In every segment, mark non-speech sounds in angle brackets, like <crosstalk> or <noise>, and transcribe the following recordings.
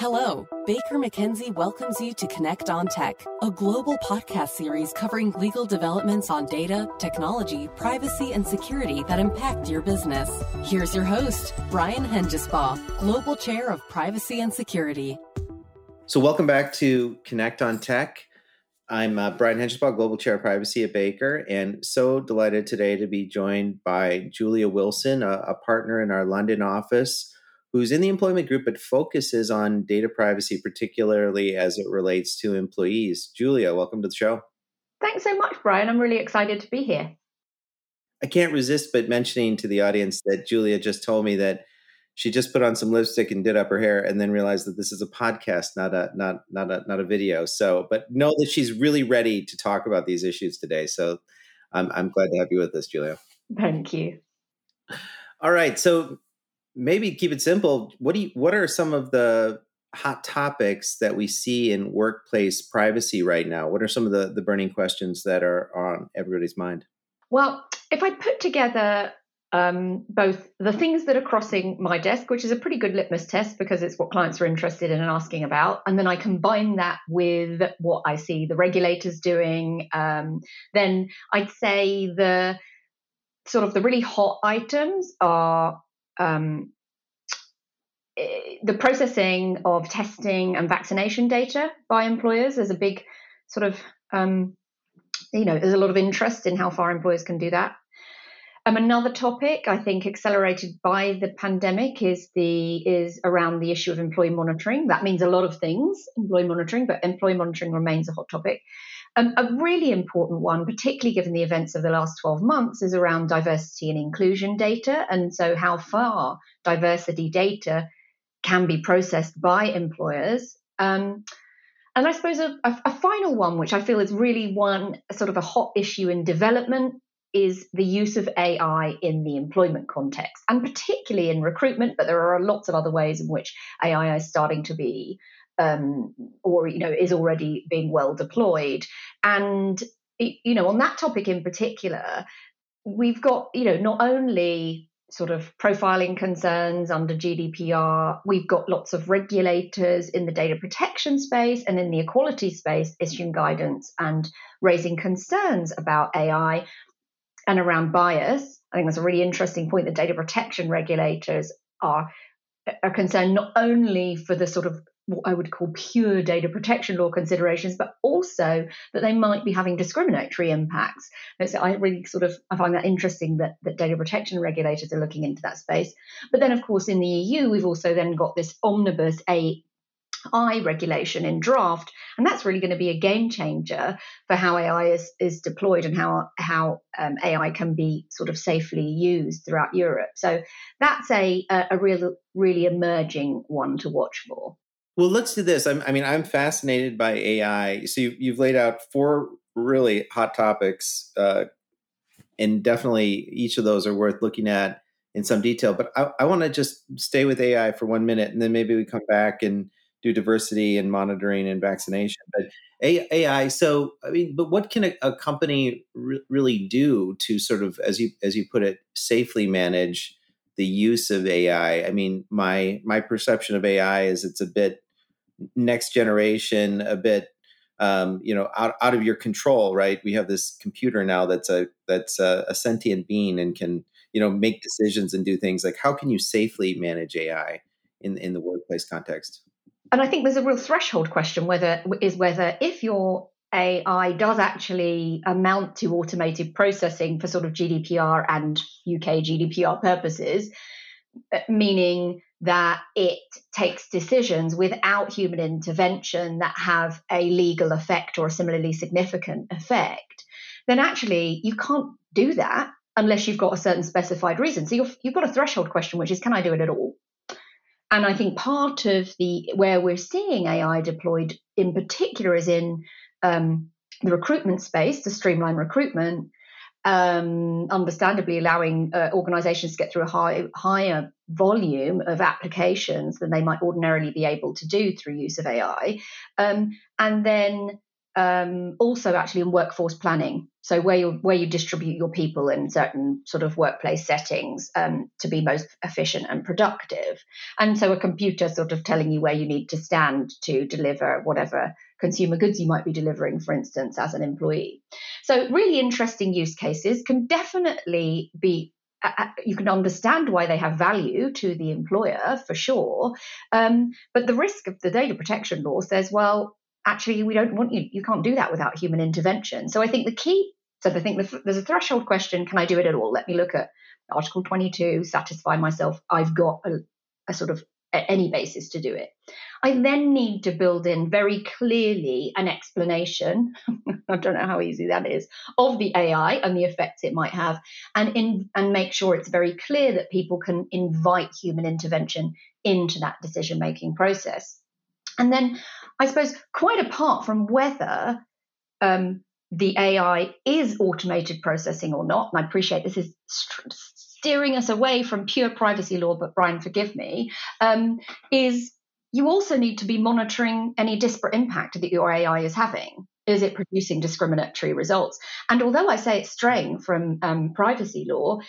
Hello, Baker McKenzie welcomes you to Connect on Tech, a global podcast series covering legal developments on data, technology, privacy, and security that impact your business. Here's your host, Brian Hengesbaugh, Global Chair of Privacy and Security. So, welcome back to Connect on Tech. I'm uh, Brian Hengesbaugh, Global Chair of Privacy at Baker, and so delighted today to be joined by Julia Wilson, a, a partner in our London office who's in the employment group but focuses on data privacy, particularly as it relates to employees. Julia, welcome to the show. Thanks so much, Brian. I'm really excited to be here. I can't resist but mentioning to the audience that Julia just told me that she just put on some lipstick and did up her hair and then realized that this is a podcast not a not not a not a video so but know that she's really ready to talk about these issues today so i'm, I'm glad to have you with us julia thank you all right so maybe keep it simple. What do you, what are some of the hot topics that we see in workplace privacy right now? What are some of the, the burning questions that are on everybody's mind? Well, if I put together um, both the things that are crossing my desk, which is a pretty good litmus test because it's what clients are interested in and asking about, and then I combine that with what I see the regulators doing, um, then I'd say the sort of the really hot items are um, the processing of testing and vaccination data by employers is a big sort of um, you know there's a lot of interest in how far employers can do that um, another topic I think accelerated by the pandemic is the is around the issue of employee monitoring. That means a lot of things, employee monitoring, but employee monitoring remains a hot topic. Um, a really important one, particularly given the events of the last 12 months, is around diversity and inclusion data. And so, how far diversity data can be processed by employers. Um, and I suppose a, a, a, final one, which I feel is really one sort of a hot issue in development, is the use of AI in the employment context, and particularly in recruitment. But there are lots of other ways in which AI is starting to be um, or you know is already being well deployed. And you know on that topic in particular, we've got you know not only sort of profiling concerns under GDPR. We've got lots of regulators in the data protection space and in the equality space issuing guidance and raising concerns about AI and around bias. I think that's a really interesting point that data protection regulators are are concerned not only for the sort of what I would call pure data protection law considerations, but also that they might be having discriminatory impacts. so I really sort of I find that interesting that, that data protection regulators are looking into that space. But then, of course, in the EU, we've also then got this omnibus AI regulation in draft, and that's really going to be a game changer for how AI is, is deployed and how how um, AI can be sort of safely used throughout Europe. So that's a a, a real really emerging one to watch for. Well, let's do this. I'm, i mean, I'm fascinated by AI. So you, have laid out four really hot topics, uh, and definitely each of those are worth looking at in some detail. But I, I want to just stay with AI for one minute, and then maybe we come back and do diversity and monitoring and vaccination. But AI. So I mean, but what can a, a company re- really do to sort of, as you as you put it, safely manage? the use of AI. I mean, my my perception of AI is it's a bit next generation, a bit um, you know out, out of your control, right? We have this computer now that's a that's a, a sentient being and can you know make decisions and do things. Like how can you safely manage AI in in the workplace context? And I think there's a real threshold question whether is whether if your AI does actually amount to automated processing for sort of GDPR and UK GDPR purposes, uh, meaning that it takes decisions without human intervention that have a legal effect or a similarly significant effect, then actually you can't do that unless you've got a certain specified reason. So you've, you've got a threshold question, which is can I do it at all? And I think part of the where we're seeing AI deployed in particular is in um, the recruitment space to streamline recruitment, um, understandably allowing uh, organizations to get through a high, higher volume of applications than they might ordinarily be able to do through use of AI. Um, and then um, also actually in workforce planning. So where you where you distribute your people in certain sort of workplace settings um, to be most efficient and productive. And so a computer sort of telling you where you need to stand to deliver whatever consumer goods you might be delivering, for instance, as an employee. So really interesting use cases can definitely be you can understand why they have value to the employer for sure. Um, but the risk of the data protection law says, well, actually we don't want you you can't do that without human intervention so i think the key so i think the, there's a threshold question can i do it at all let me look at article 22 satisfy myself i've got a, a sort of any basis to do it. I then need to build in very clearly an explanation. <laughs> I don't know how easy that is of the AI and the effects it might have, and in and make sure it's very clear that people can invite human intervention into that decision making process. And then I suppose, quite apart from whether um, the AI is automated processing or not, and I appreciate this is st- steering us away from pure privacy law, but Brian, forgive me, um, is you also need to be monitoring any disparate impact that your AI is having. Is it producing discriminatory results? And although I say it's straying from um, privacy law,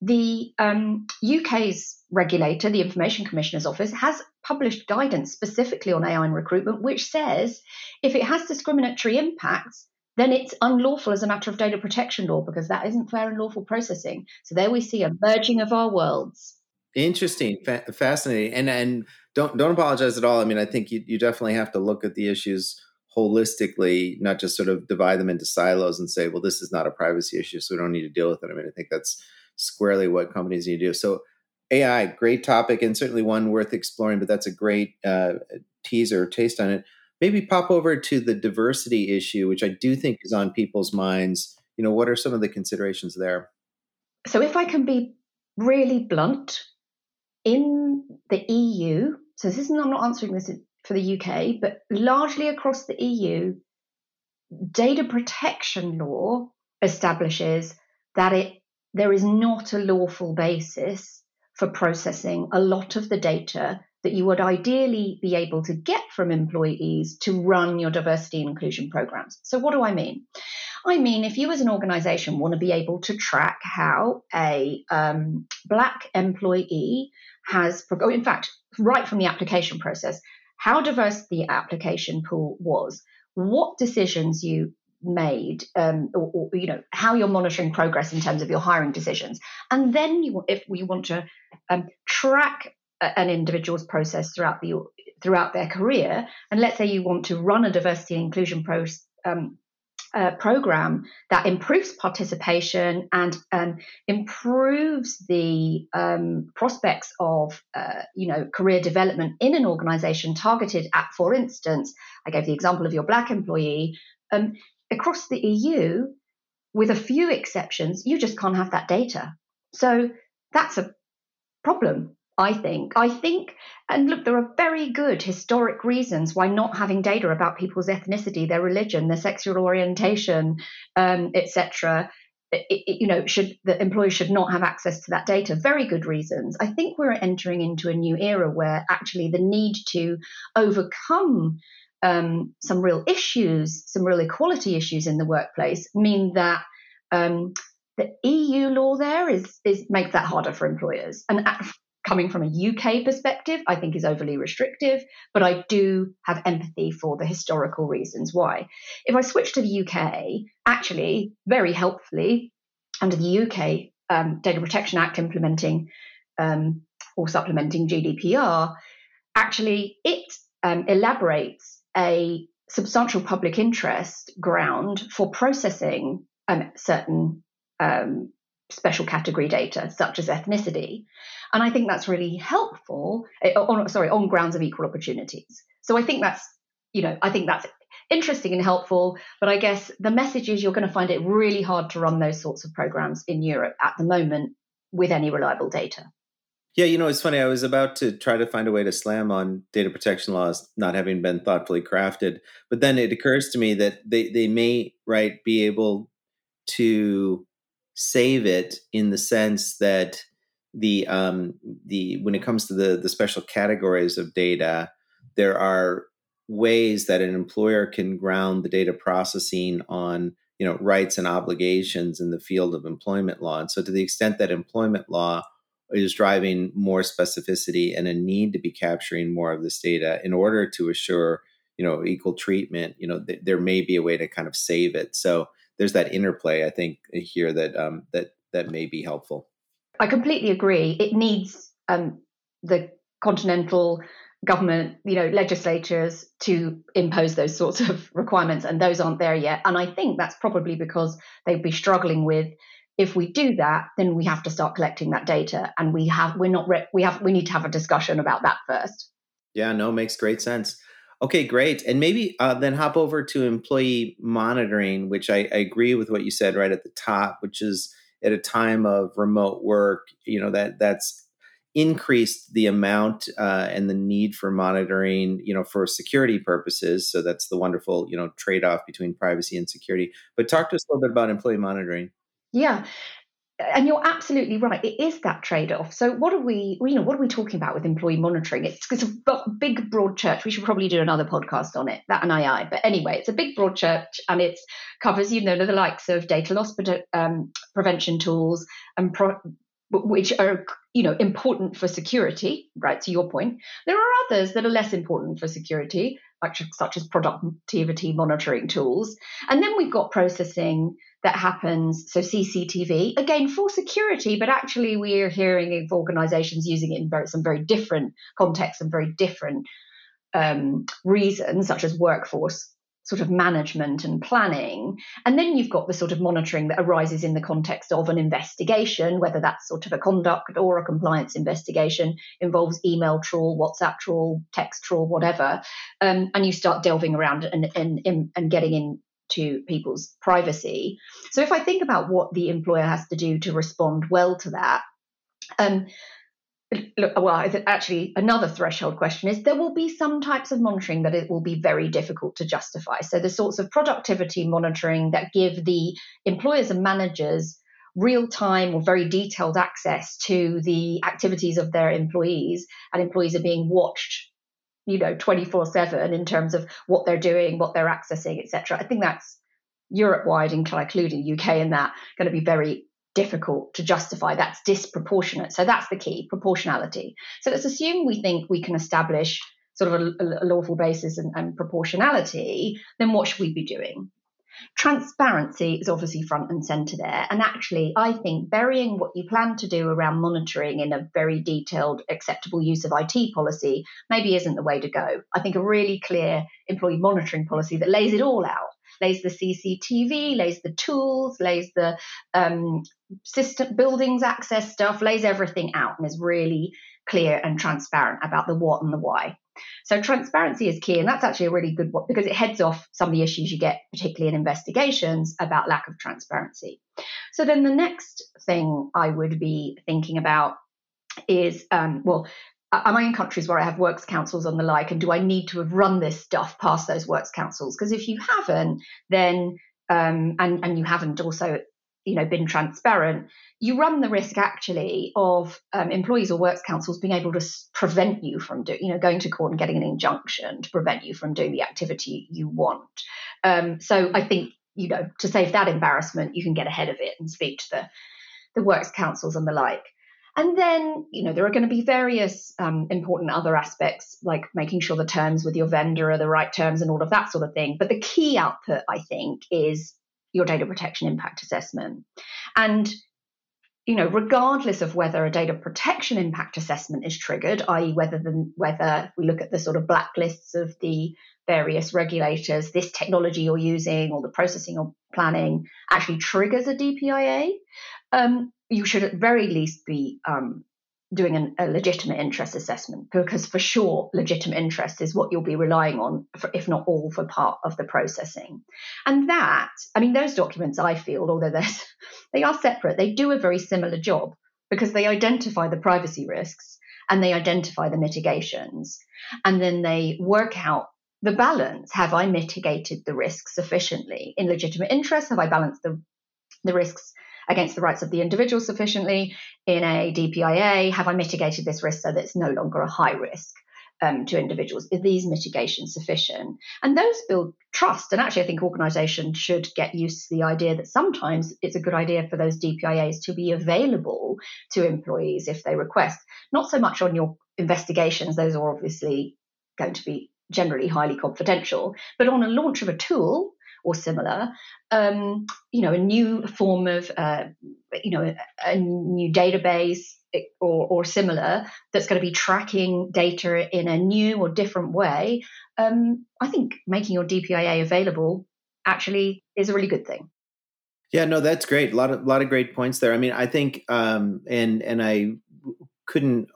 the um, UK's regulator, the Information Commissioner's Office, has published guidance specifically on AI in recruitment, which says if it has discriminatory impacts, then it's unlawful as a matter of data protection law because that isn't fair and lawful processing. So there we see a merging of our worlds. Interesting, Fa- fascinating, and and don't don't apologize at all. I mean, I think you, you definitely have to look at the issues holistically, not just sort of divide them into silos and say, well, this is not a privacy issue, so we don't need to deal with it. I mean, I think that's squarely what companies need to do. So AI, great topic and certainly one worth exploring, but that's a great uh, teaser, taste on it. Maybe pop over to the diversity issue, which I do think is on people's minds. You know, what are some of the considerations there? So, if I can be really blunt, in the EU, so this is I'm not answering this for the UK, but largely across the EU, data protection law establishes that it there is not a lawful basis for processing a lot of the data that you would ideally be able to get from employees to run your diversity and inclusion programs. So, what do I mean? I mean, if you as an organization want to be able to track how a um, black employee has, oh, in fact, right from the application process, how diverse the application pool was, what decisions you made um, or, or, you know how you're monitoring progress in terms of your hiring decisions and then you if we want to um, track an individual's process throughout the throughout their career and let's say you want to run a diversity and inclusion pro, um, uh, program that improves participation and um, improves the um, prospects of uh, you know career development in an organization targeted at for instance i gave the example of your black employee um, across the EU, with a few exceptions, you just can't have that data. So that's a problem, I think. I think, and look, there are very good historic reasons why not having data about people's ethnicity, their religion, their sexual orientation, um, etc. you know, should the employer should not have access to that data. Very good reasons. I think we're entering into a new era where actually the need to overcome um, some real issues, some real equality issues in the workplace, mean that um, the EU law there is is makes that harder for employers. And coming from a UK perspective, I think is overly restrictive. But I do have empathy for the historical reasons why. If I switch to the UK, actually, very helpfully, under the UK um, Data Protection Act implementing um, or supplementing GDPR, actually it um, elaborates a substantial public interest ground for processing um, certain um, special category data, such as ethnicity. And I think that's really helpful, eh, on, sorry, on grounds of equal opportunities. So I think that's, you know, I think that's interesting and helpful. But I guess the message is you're going to find it really hard to run those sorts of programs in Europe at the moment with any reliable data. Yeah, you know, it's funny. I was about to try to find a way to slam on data protection laws not having been thoughtfully crafted, but then it occurs to me that they they may right be able to save it in the sense that the um the when it comes to the the special categories of data, there are ways that an employer can ground the data processing on you know rights and obligations in the field of employment law. And so to the extent that employment law is driving more specificity and a need to be capturing more of this data in order to assure you know equal treatment you know th- there may be a way to kind of save it. So there's that interplay i think here that um, that that may be helpful i completely agree it needs um, the continental government, you know, legislatures to impose those sorts of <laughs> requirements, and those aren't there yet. And I think that's probably because they'd be struggling with. If we do that, then we have to start collecting that data, and we have we're not re- we have we need to have a discussion about that first. Yeah, no, makes great sense. Okay, great. And maybe uh, then hop over to employee monitoring, which I, I, agree with what you said right at the top, which is at a time of remote work, you know that that's increased the amount uh, and the need for monitoring, you know, for security purposes. So that's the wonderful, you know, trade off between privacy and security. But talk to us a little bit about employee monitoring. Yeah. And you're absolutely right. It is that trade-off. So, what are we? You know, what are we talking about with employee monitoring? It's, it's a big, broad church. We should probably do another podcast on it. That and AI. But anyway, it's a big, broad church, and it covers you know the likes of data loss um, prevention tools and pro- which are you know important for security right to your point. There are others that are less important for security such as productivity monitoring tools. And then we've got processing that happens so cctv again for security but actually we're hearing of organizations using it in very, some very different contexts and very different um, reasons such as workforce sort of management and planning. And then you've got the sort of monitoring that arises in the context of an investigation, whether that's sort of a conduct or a compliance investigation, involves email trawl, WhatsApp trawl, text trawl, whatever. Um, and you start delving around and, and, and getting into people's privacy. So if I think about what the employer has to do to respond well to that, um, well, actually, another threshold question is there will be some types of monitoring that it will be very difficult to justify. So, the sorts of productivity monitoring that give the employers and managers real time or very detailed access to the activities of their employees, and employees are being watched. You know, 24 7 in terms of what they're doing, what they're accessing, etc. I think that's Europe wide, including UK, and that going to be very difficult to justify. That's disproportionate. So that's the key proportionality. So let's assume we think we can establish sort of a, a lawful basis and, and proportionality, then what should we be doing? Transparency is obviously front and center there. And actually, I think burying what you plan to do around monitoring in a very detailed, acceptable use of IT policy maybe isn't the way to go. I think a really clear employee monitoring policy that lays it all out lays the CCTV, lays the tools, lays the um, system buildings access stuff, lays everything out and is really clear and transparent about the what and the why. So transparency is key, and that's actually a really good one because it heads off some of the issues you get, particularly in investigations, about lack of transparency. So then the next thing I would be thinking about is um, well, am I in countries where I have works councils and the like, and do I need to have run this stuff past those works councils? Because if you haven't, then um, and and you haven't also you know been transparent, you run the risk actually of um, employees or works councils being able to prevent you from doing you know going to court and getting an injunction to prevent you from doing the activity you want. Um, so I think you know to save that embarrassment, you can get ahead of it and speak to the the works councils and the like. And then, you know, there are going to be various um, important other aspects, like making sure the terms with your vendor are the right terms and all of that sort of thing. But the key output, I think, is your data protection impact assessment. And, you know, regardless of whether a data protection impact assessment is triggered, i.e., whether the, whether we look at the sort of blacklists of the various regulators, this technology you're using or the processing or planning actually triggers a DPIA. Um, you should at very least be um, doing an, a legitimate interest assessment because for sure legitimate interest is what you'll be relying on for, if not all for part of the processing. And that i mean those documents i feel although they're, <laughs> they are separate they do a very similar job because they identify the privacy risks and they identify the mitigations and then they work out the balance. Have i mitigated the risks sufficiently? In legitimate interest have i balanced the the risks against the rights of the individual sufficiently in a DPIA? Have I mitigated this risk so that it's no longer a high risk? um, to individuals. Are these mitigations sufficient? And those build trust. And actually, I think organizations should get used to the idea that sometimes it's a good idea for those DPIAs to be available to employees if they request. Not so much on your investigations, those are obviously going to be generally highly confidential, but on a launch of a tool or similar, um, you know, a new form of, uh, you know, a, new database or, or, similar that's going to be tracking data in a new or different way, um, I think making your DPIA available actually is a really good thing. Yeah, no, that's great. A lot of lot of great points there. I mean, I think, um, and and I couldn't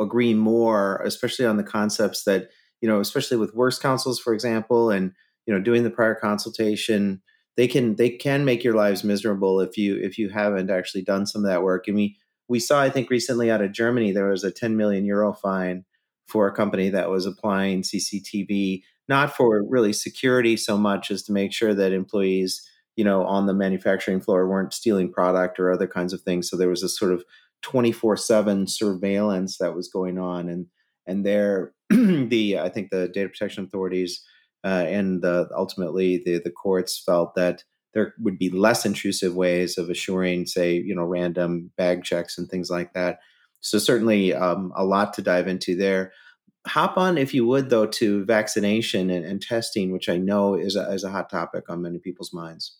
agree more, especially on the concepts that you know, especially with works councils, for example, and you know, doing the prior consultation. They can they can make your lives miserable if you if you haven't actually done some of that work. and we we saw, I think, recently out of Germany, there was a 10 million euro fine for a company that was applying CCTV, not for really security so much as to make sure that employees, you know, on the manufacturing floor weren't stealing product or other kinds of things. So there was a sort of 24 7 surveillance that was going on. And and there, <clears throat> the I think the data protection authorities uh, and ultimately the the courts felt that there would be less intrusive ways of assuring, say, you know, random bag checks and things like that. So certainly um, a lot to dive into there. Hop on, if you would, though, to vaccination and, and testing, which I know is a, is a hot topic on many people's minds.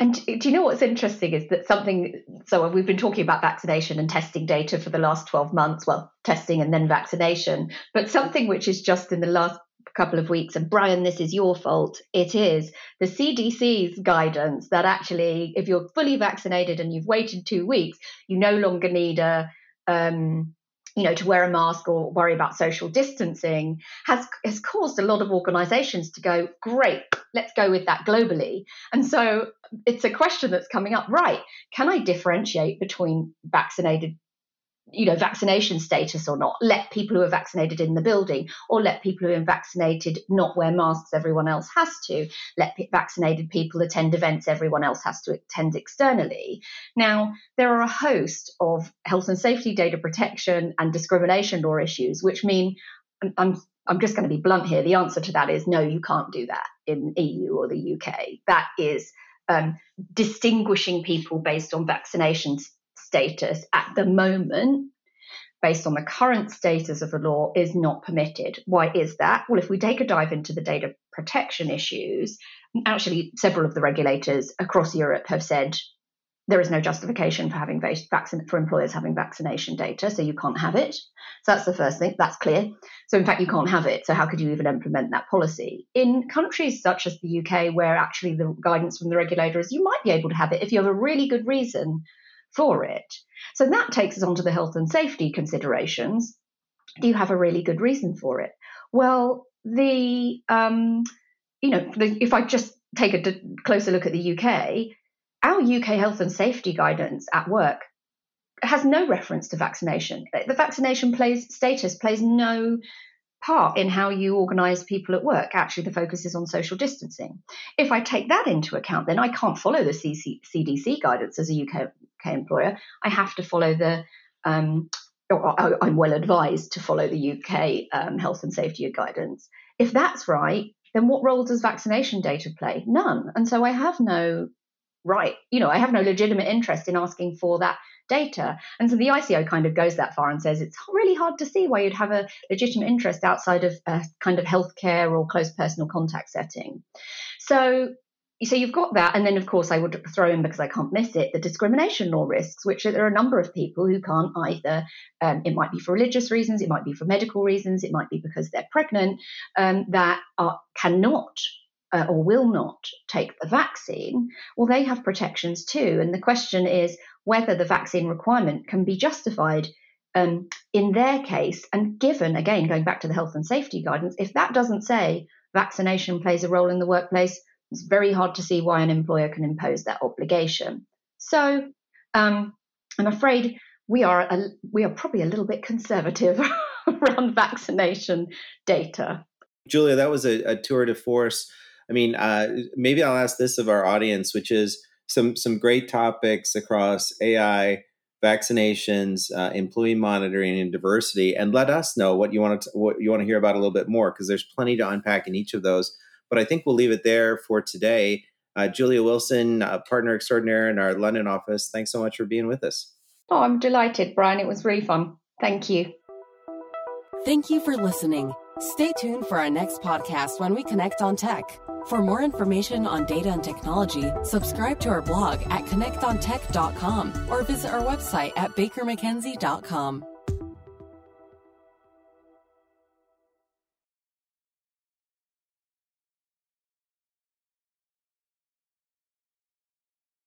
And do you know what's interesting is that something, so we've been talking about vaccination and testing data for the last 12 months, well, testing and then vaccination, but something which is just in the last couple of weeks. And Brian, this is your fault. It is the CDC's guidance that actually, if you're fully vaccinated and you've waited two weeks, you no longer need a um, you know, to wear a mask or worry about social distancing has has caused a lot of organizations to go, great, let's go with that globally. And so it's a question that's coming up, right? Can I differentiate between vaccinated you know vaccination status or not. Let people who are vaccinated in the building or let people who are vaccinated not wear masks everyone else has to. Let p- vaccinated people attend events everyone else has to attend externally. Now there are a host of health and safety data protection and discrimination law issues which mean i'm i'm just going to be blunt here the answer to that is no you can't do that in eu or the uk that is um, distinguishing people based on vaccinations status at the moment, based on the current status of the law, is not permitted. Why is that? Well, if we take a dive into the data protection issues, actually, several of the regulators across Europe have said there is no justification for having vaccine for employers having vaccination data, so you can't have it. So that's the first thing. That's clear. So in fact, you can't have it. So how could you even implement that policy in countries such as the UK, where actually the guidance from the regulator is you might be able to have it if you have a really good reason for it. So that takes us on to the health and safety considerations. Do you have a really good reason for it? Well, the um, you know, the, if I just take a d- closer look at the UK, our UK health and safety guidance at work has no reference to vaccination. The vaccination plays status plays no part in how you organize people at work. Actually, the focus is on social distancing. If I take that into account, then I can't follow the CC, CDC guidance as a UK, UK, employer. I have to follow the, um, or I'm well advised to follow the UK um, health and safety guidance. If that's right, then what role does vaccination data play? None. And so I have no right, you know, I have no legitimate interest in asking for that data. And so the ICO kind of goes that far and says it's really hard to see why you'd have a legitimate interest outside of a kind of healthcare or close personal contact setting. So so you've got that, and then of course I would throw in because I can't miss it the discrimination law risks, which are, there are a number of people who can't either. Um, it might be for religious reasons, it might be for medical reasons, it might be because they're pregnant um, that are, cannot uh, or will not take the vaccine. Well, they have protections too, and the question is whether the vaccine requirement can be justified um, in their case. And given, again, going back to the health and safety guidance, if that doesn't say vaccination plays a role in the workplace, it's very hard to see why an employer can impose that obligation. So um, I'm afraid we are a, we are probably a little bit conservative <laughs> around vaccination data. Julia, that was a, a tour de force. I mean, uh, maybe I'll ask this of our audience, which is some some great topics across AI, vaccinations, uh, employee monitoring, and diversity. And let us know what you want to what you want to hear about a little bit more because there's plenty to unpack in each of those. But I think we'll leave it there for today. Uh, Julia Wilson, uh, partner extraordinaire in our London office. Thanks so much for being with us. Oh, I'm delighted, Brian. It was really fun. Thank you. Thank you for listening. Stay tuned for our next podcast when we connect on tech. For more information on data and technology, subscribe to our blog at connectontech.com or visit our website at bakermckenzie.com.